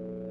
you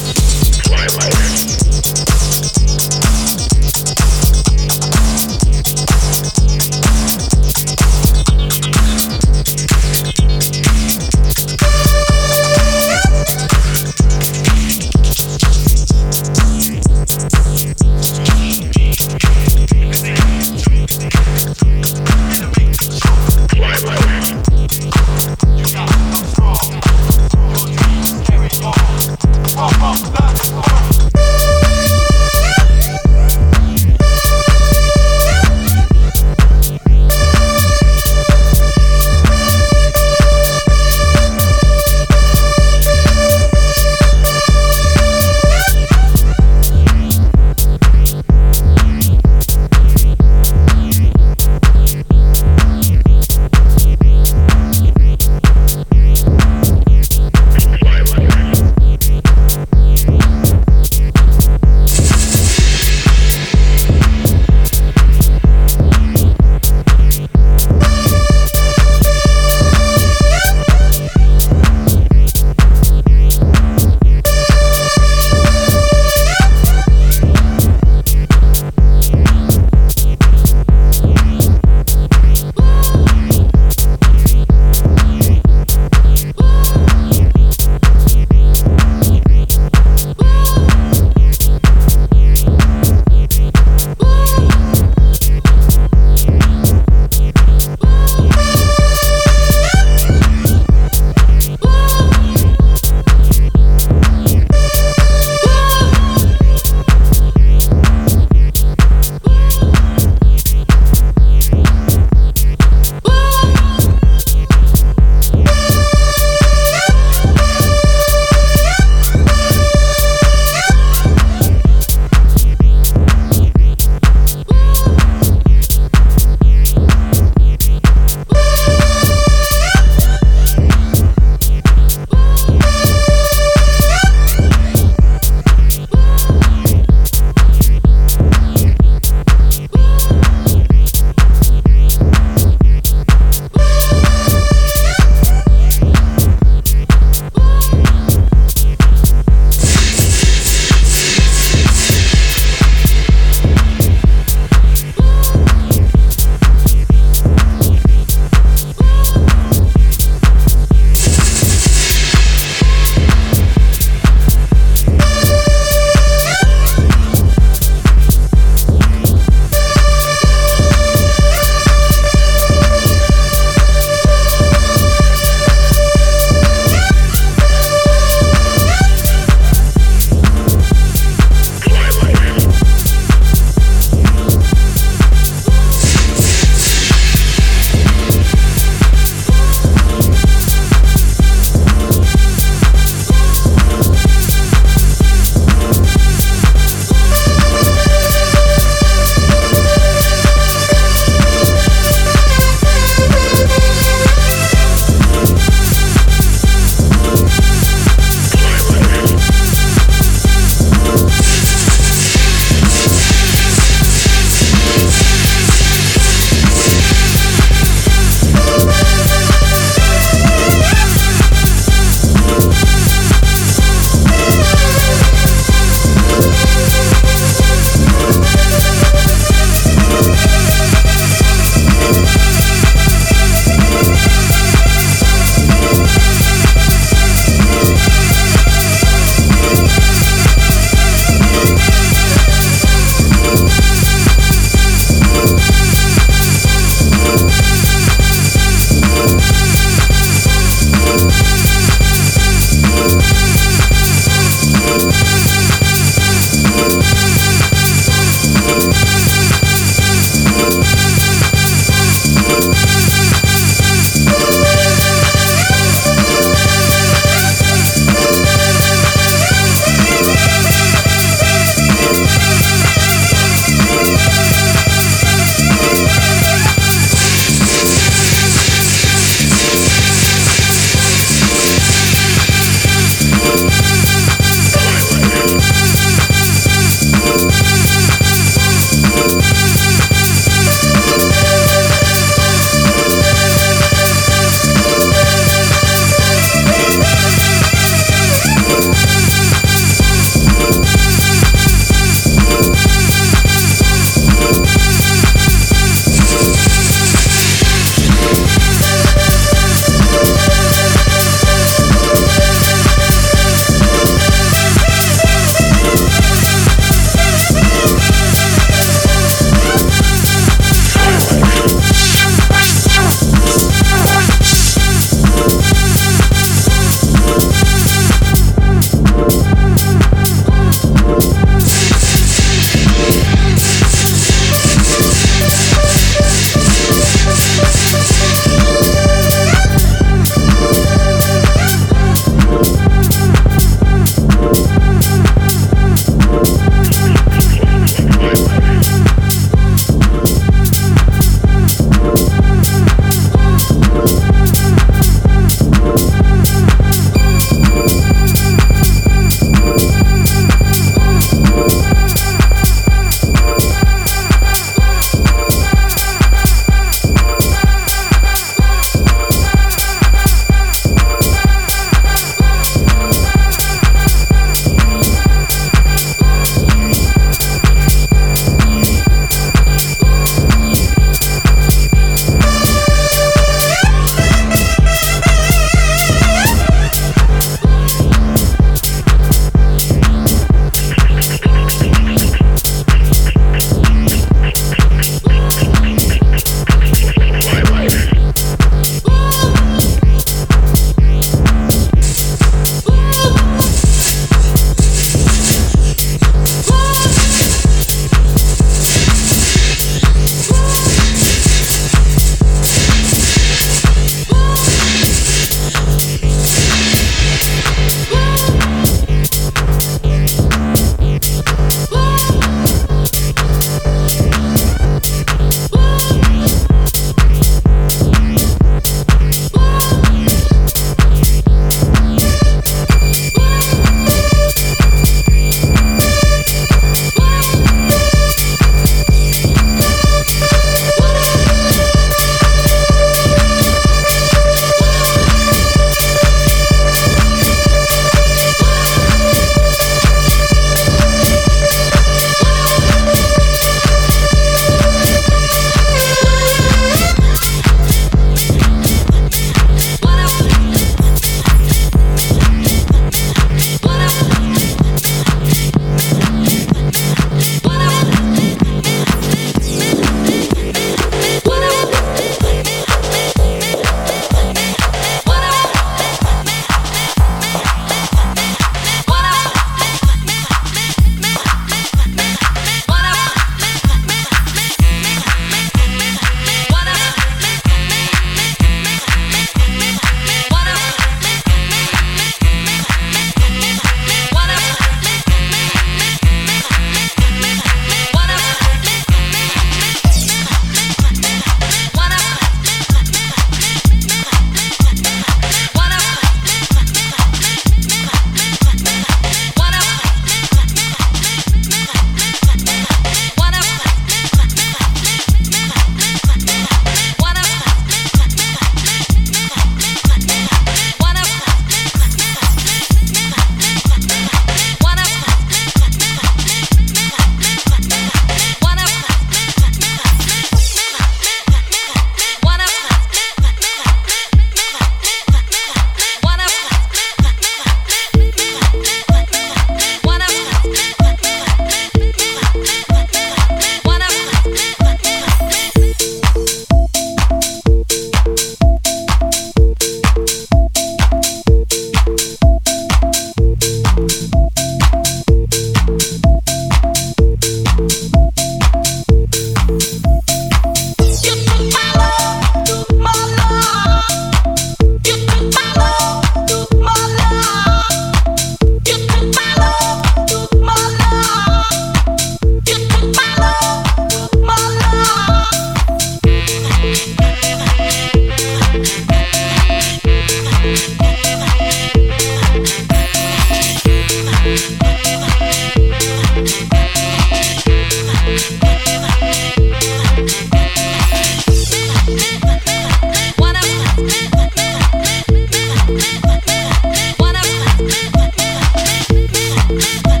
Clip.